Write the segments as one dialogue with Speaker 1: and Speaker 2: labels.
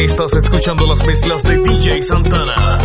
Speaker 1: Estás escuchando las mezclas de DJ Santana.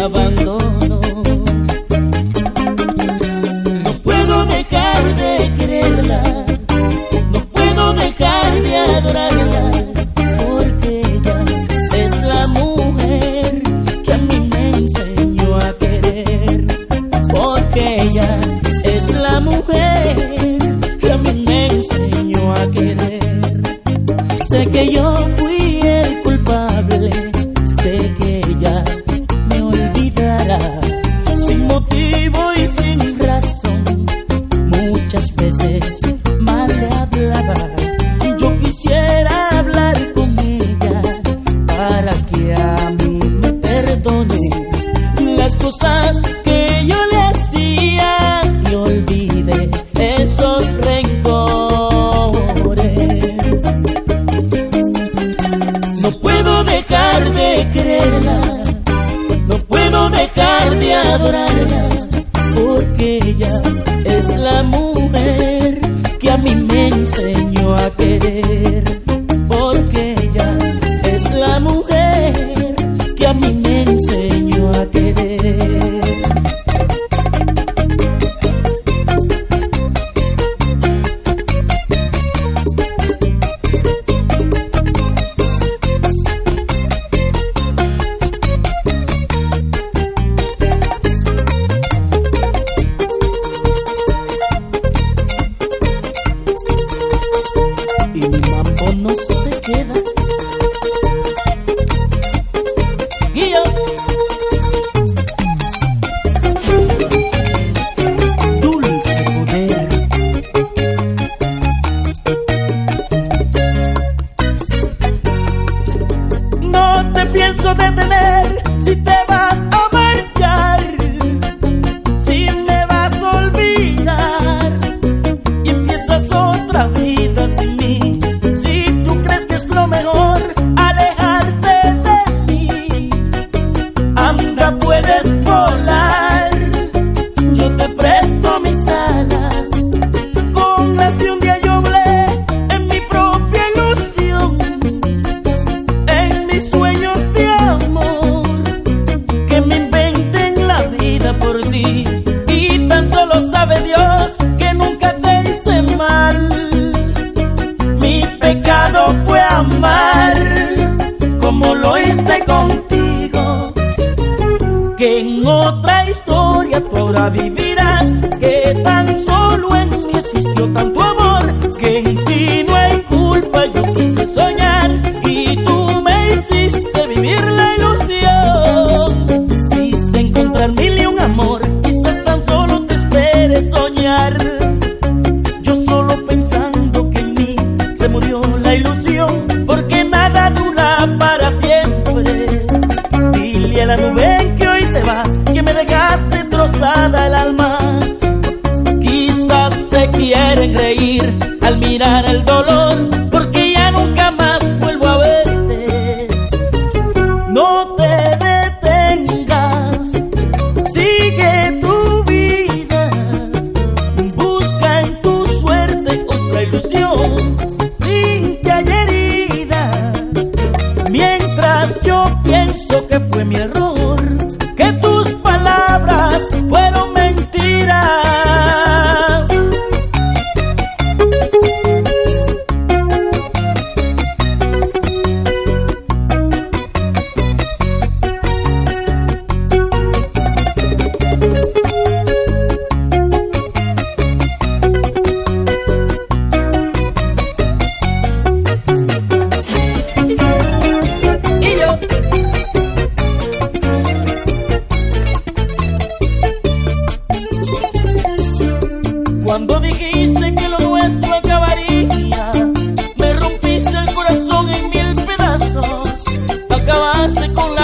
Speaker 2: alabanza.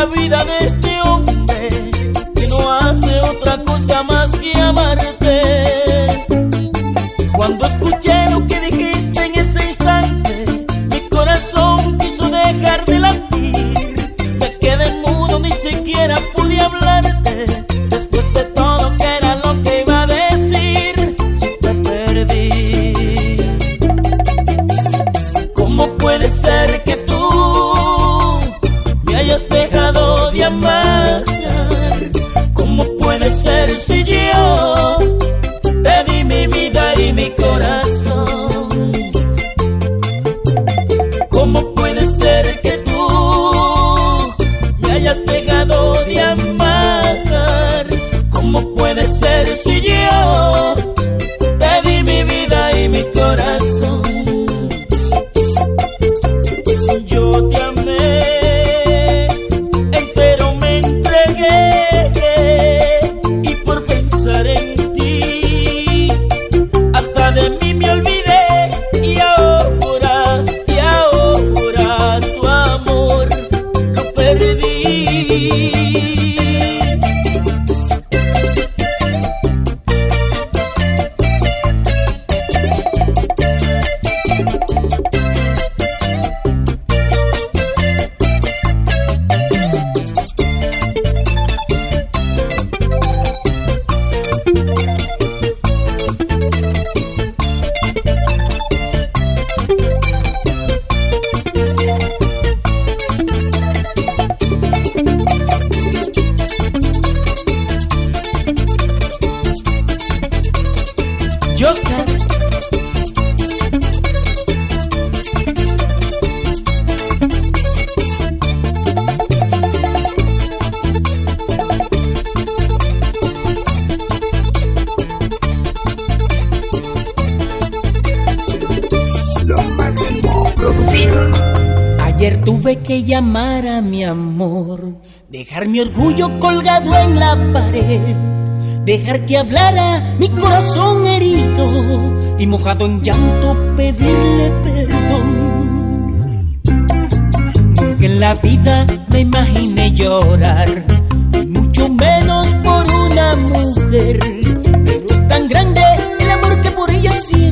Speaker 2: vida de este dejar que
Speaker 1: hablara mi corazón herido y mojado en llanto pedirle perdón. Nunca en la vida me imaginé llorar, mucho menos por una mujer, pero es tan grande el amor que por ella siento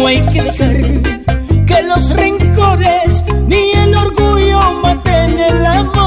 Speaker 1: no hay que dejar que los rencores ni el orgullo maten el amor.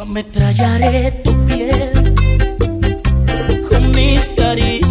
Speaker 1: Ametrallaré tu piel con mis caricias.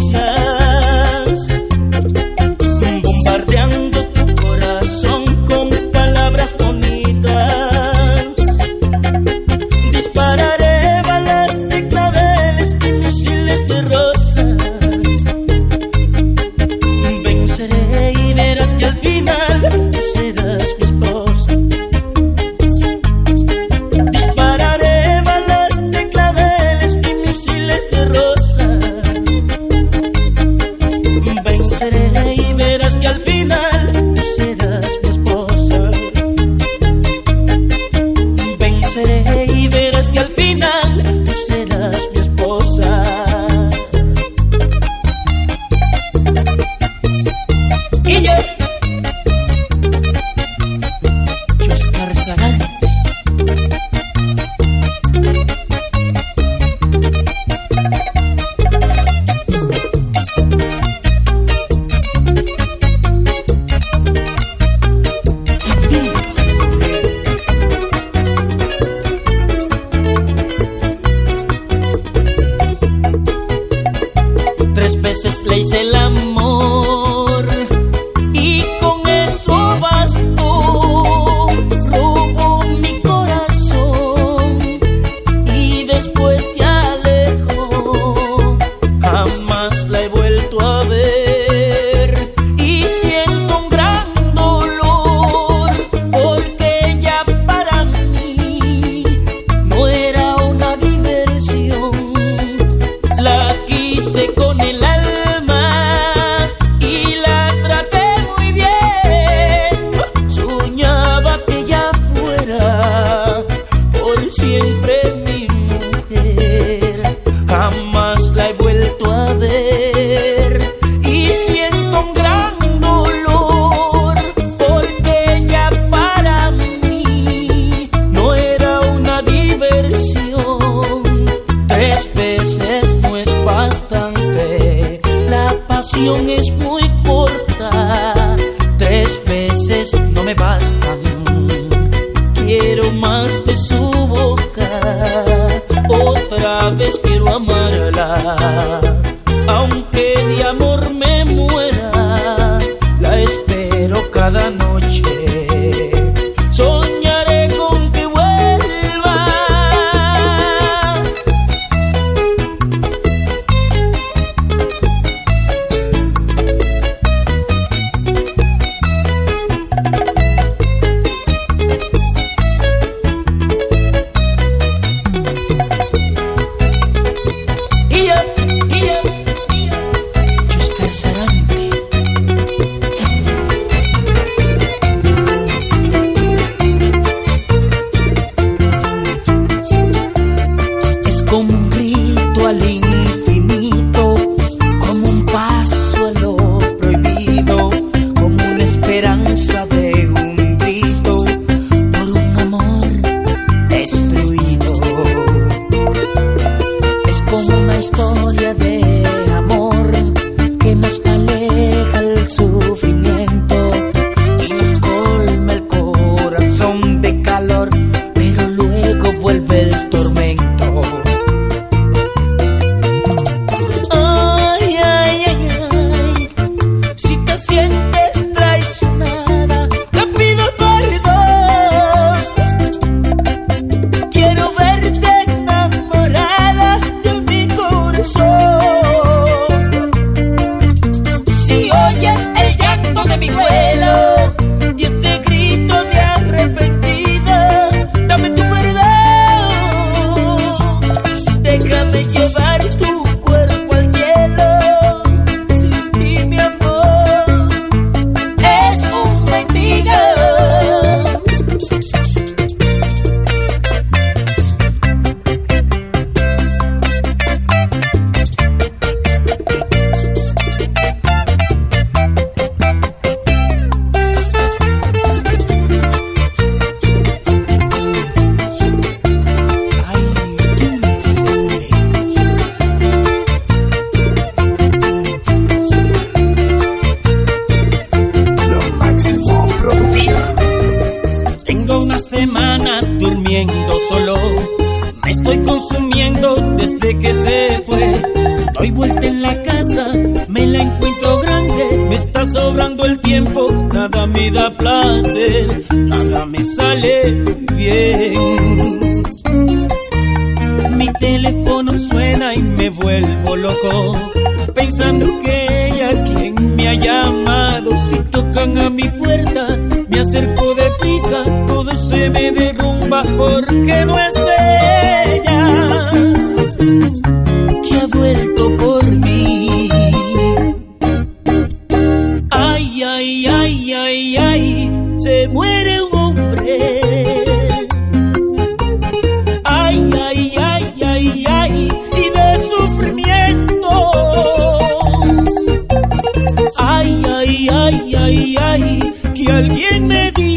Speaker 1: ¿Quién me dijo?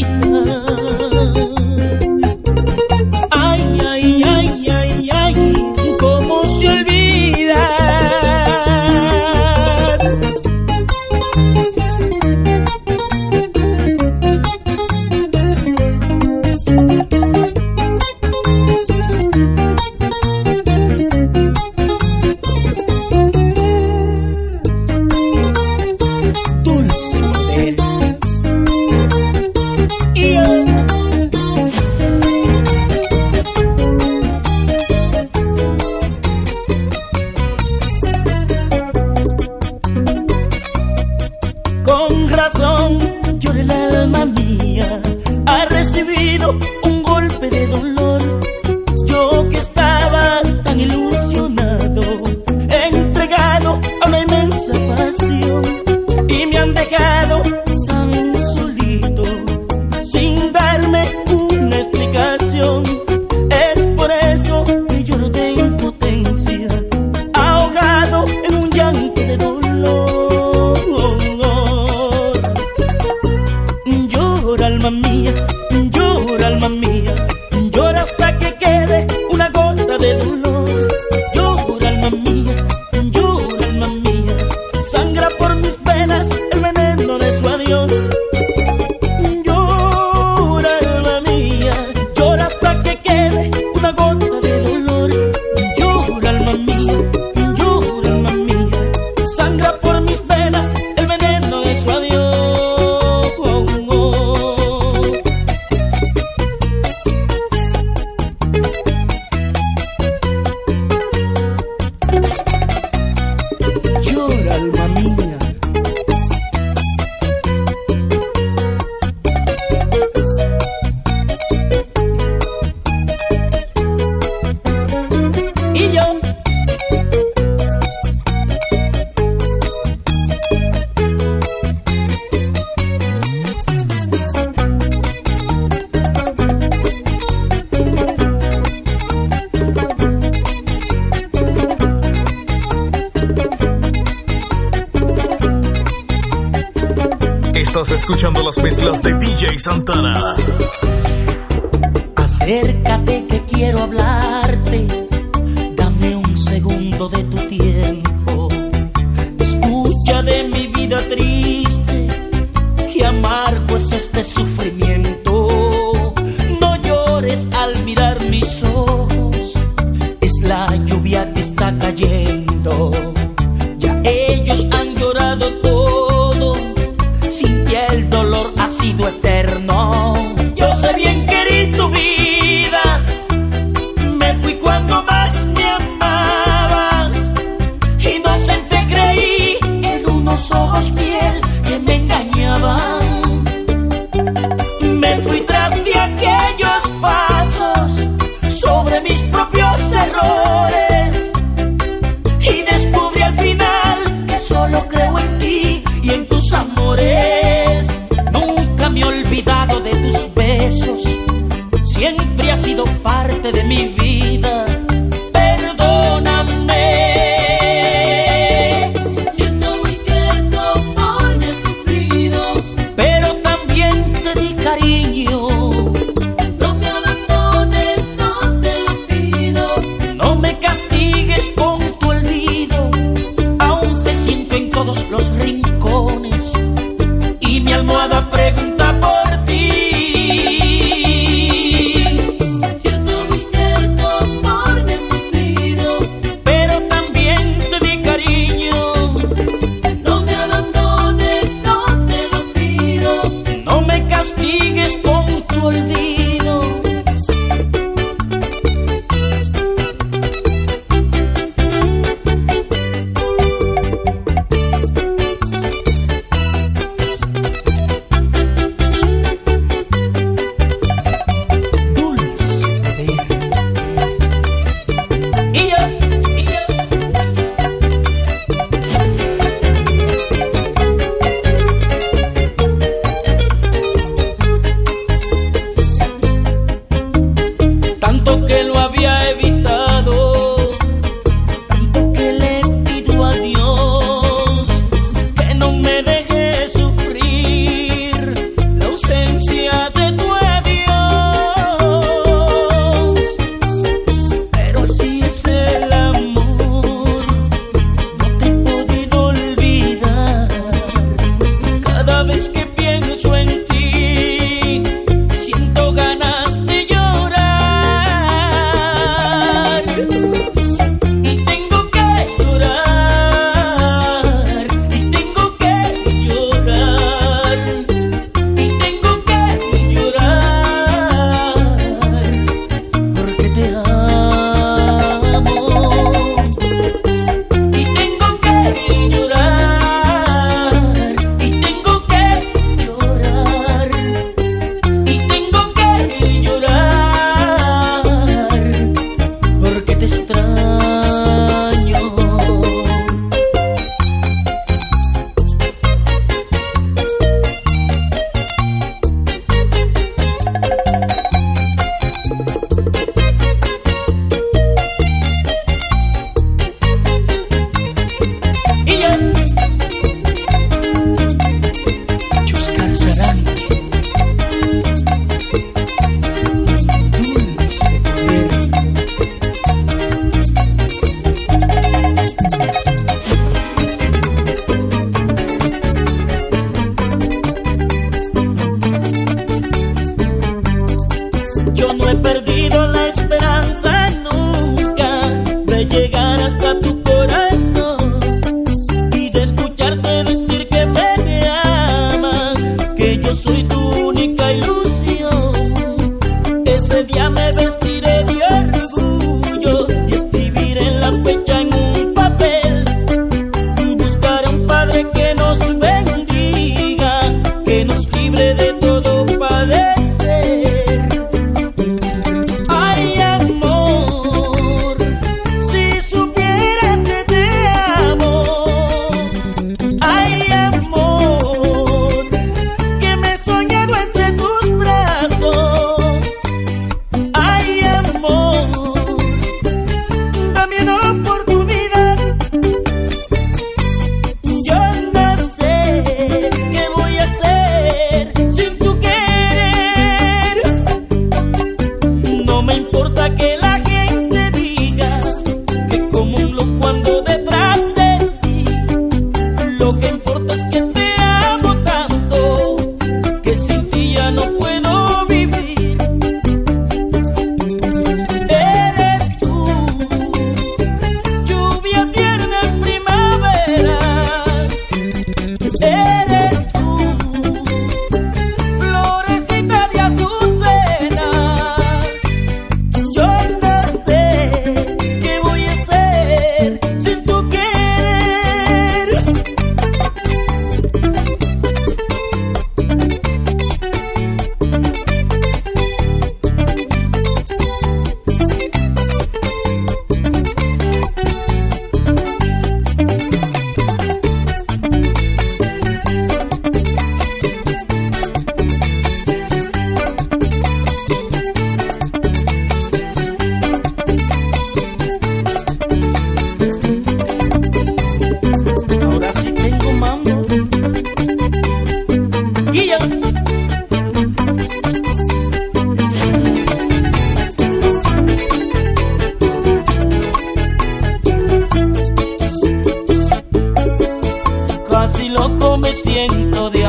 Speaker 1: Santana.
Speaker 3: siento de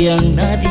Speaker 1: tiang nadi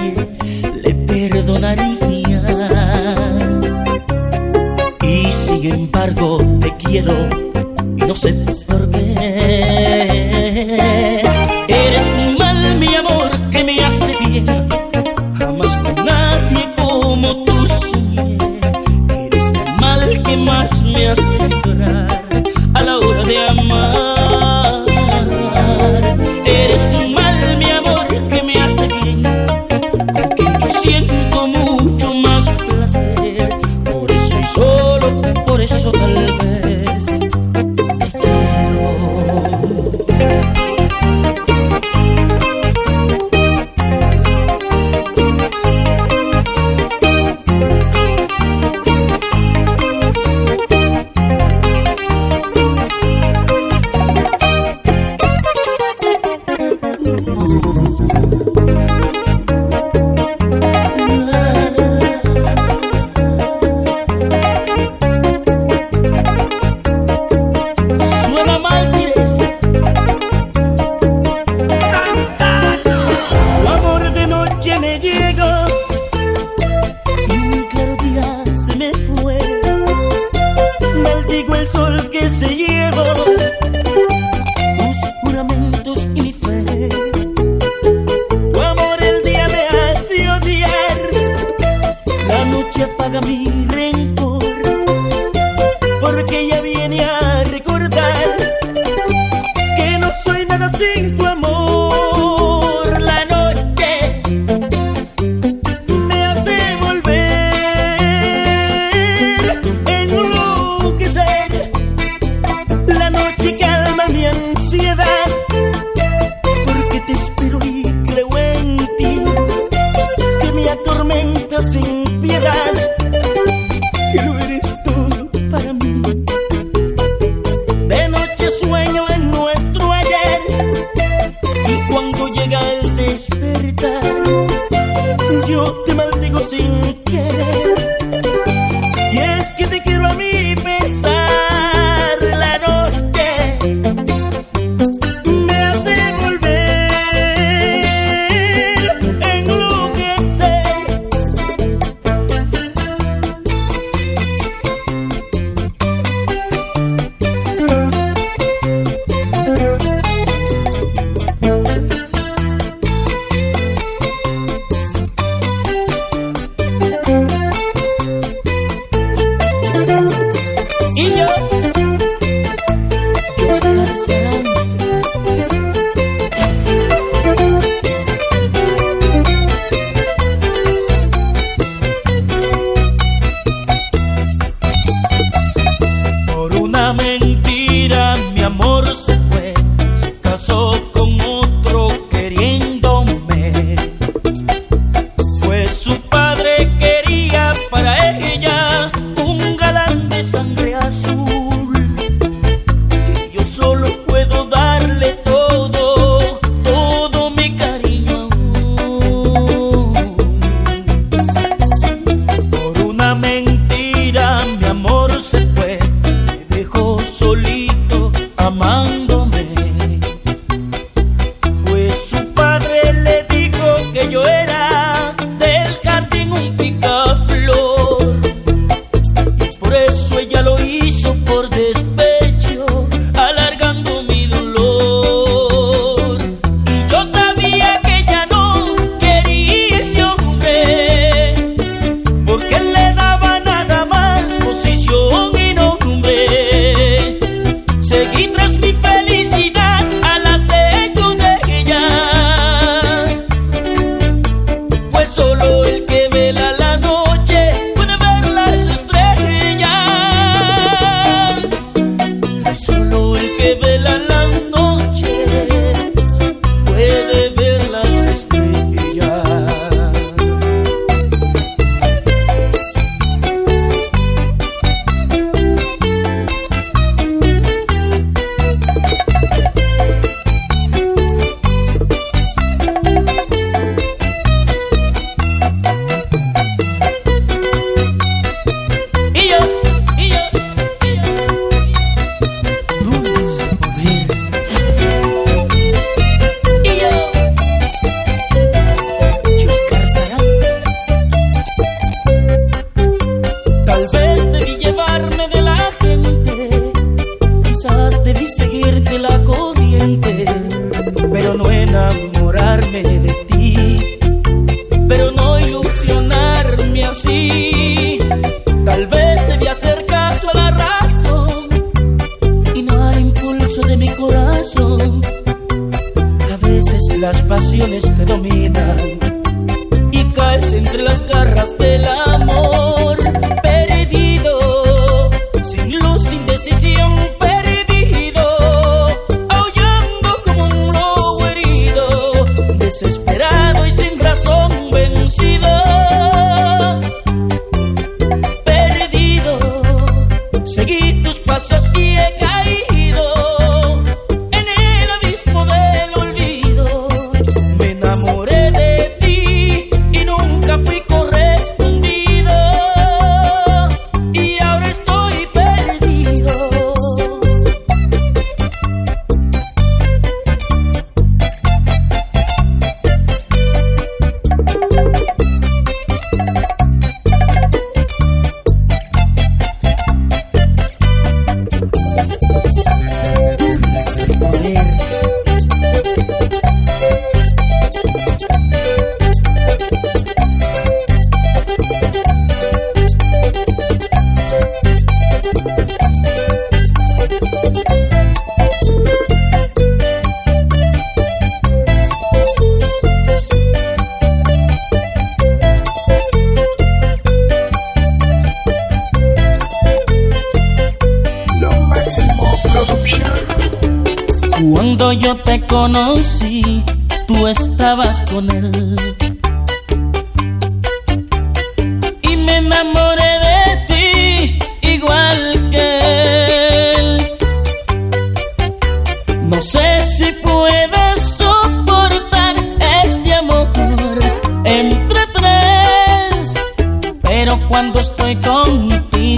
Speaker 1: seguí tus pasos y he caído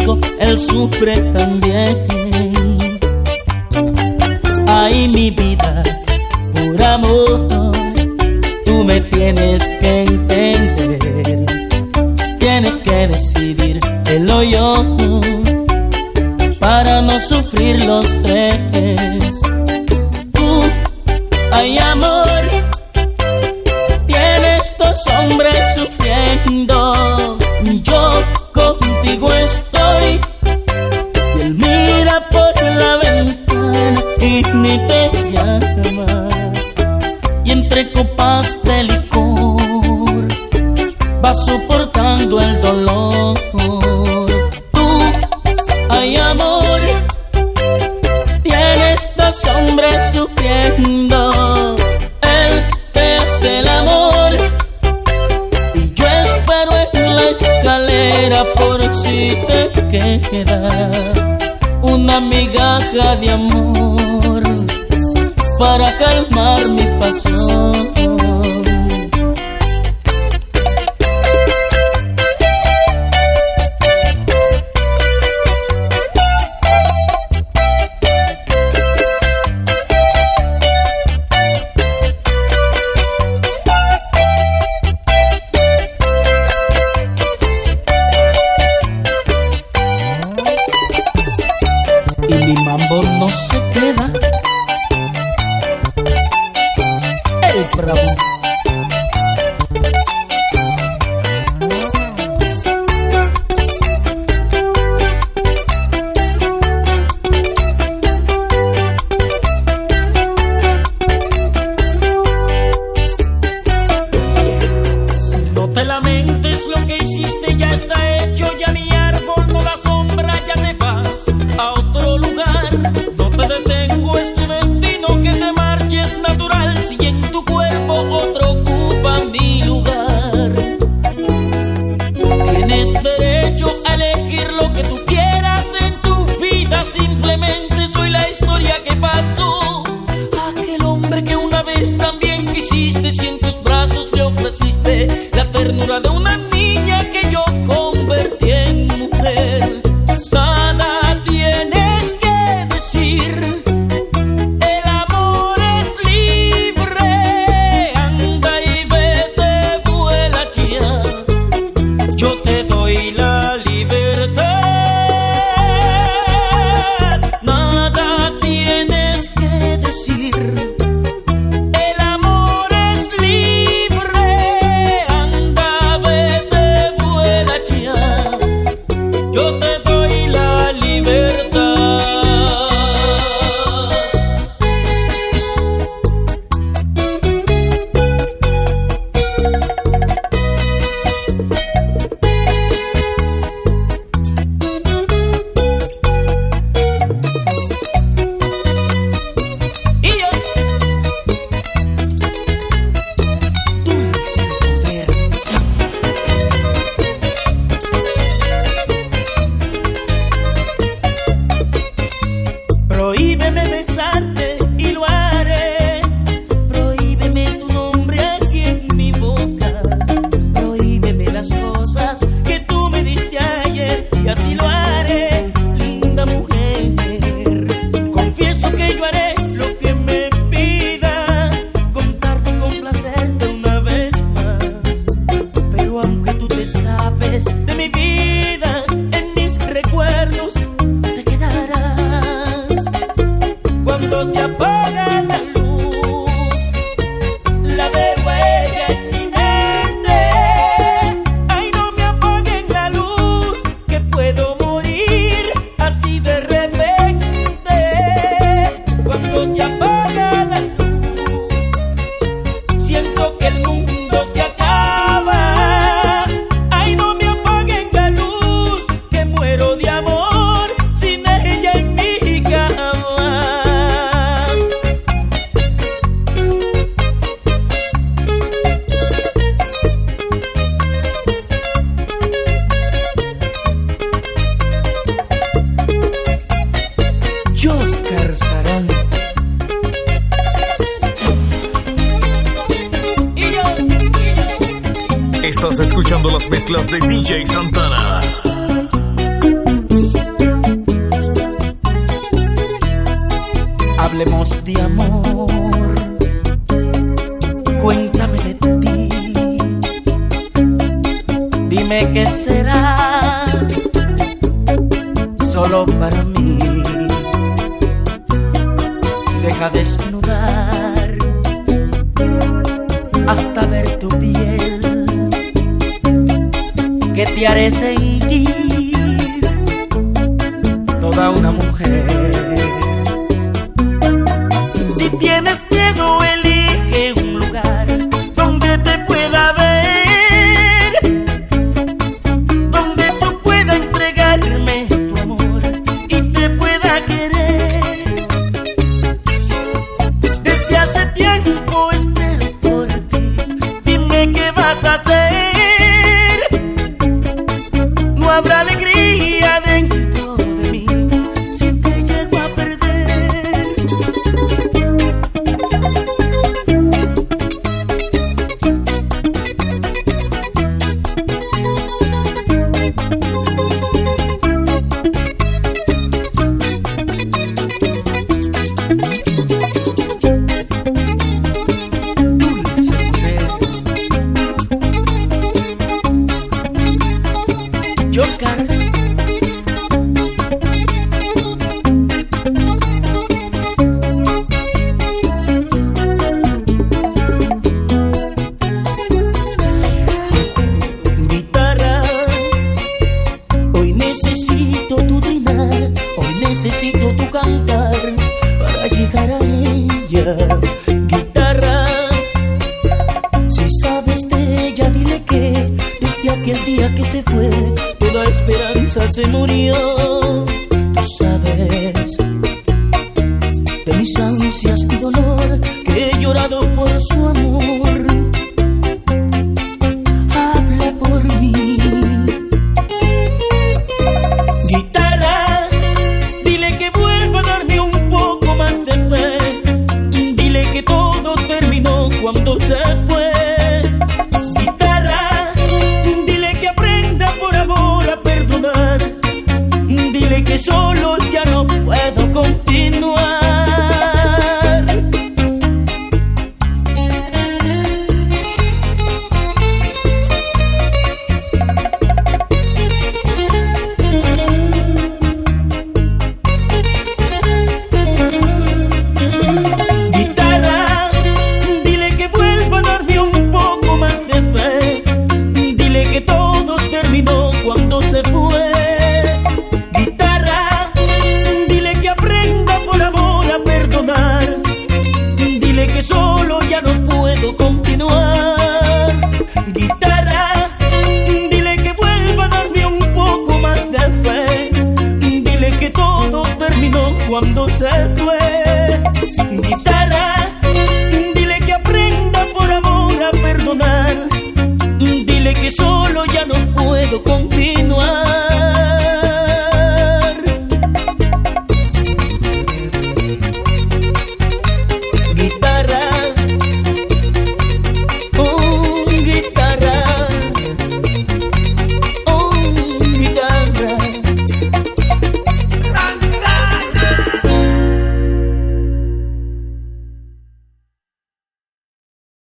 Speaker 1: contigo, él sufre también. Ay, mi vida, por amor, tú me tienes que entender. Tienes que decidir él o yo para no sufrir los tres. Tú, ay, amor, tienes dos hombres sufriendo. Copas de licor va soportando el dolor. Tú, ay amor, tienes dos hombres sufriendo. Él hace el amor y yo espero en la escalera por si te queda una migaja de amor calmar mi pasión. y mi mambo no se queda.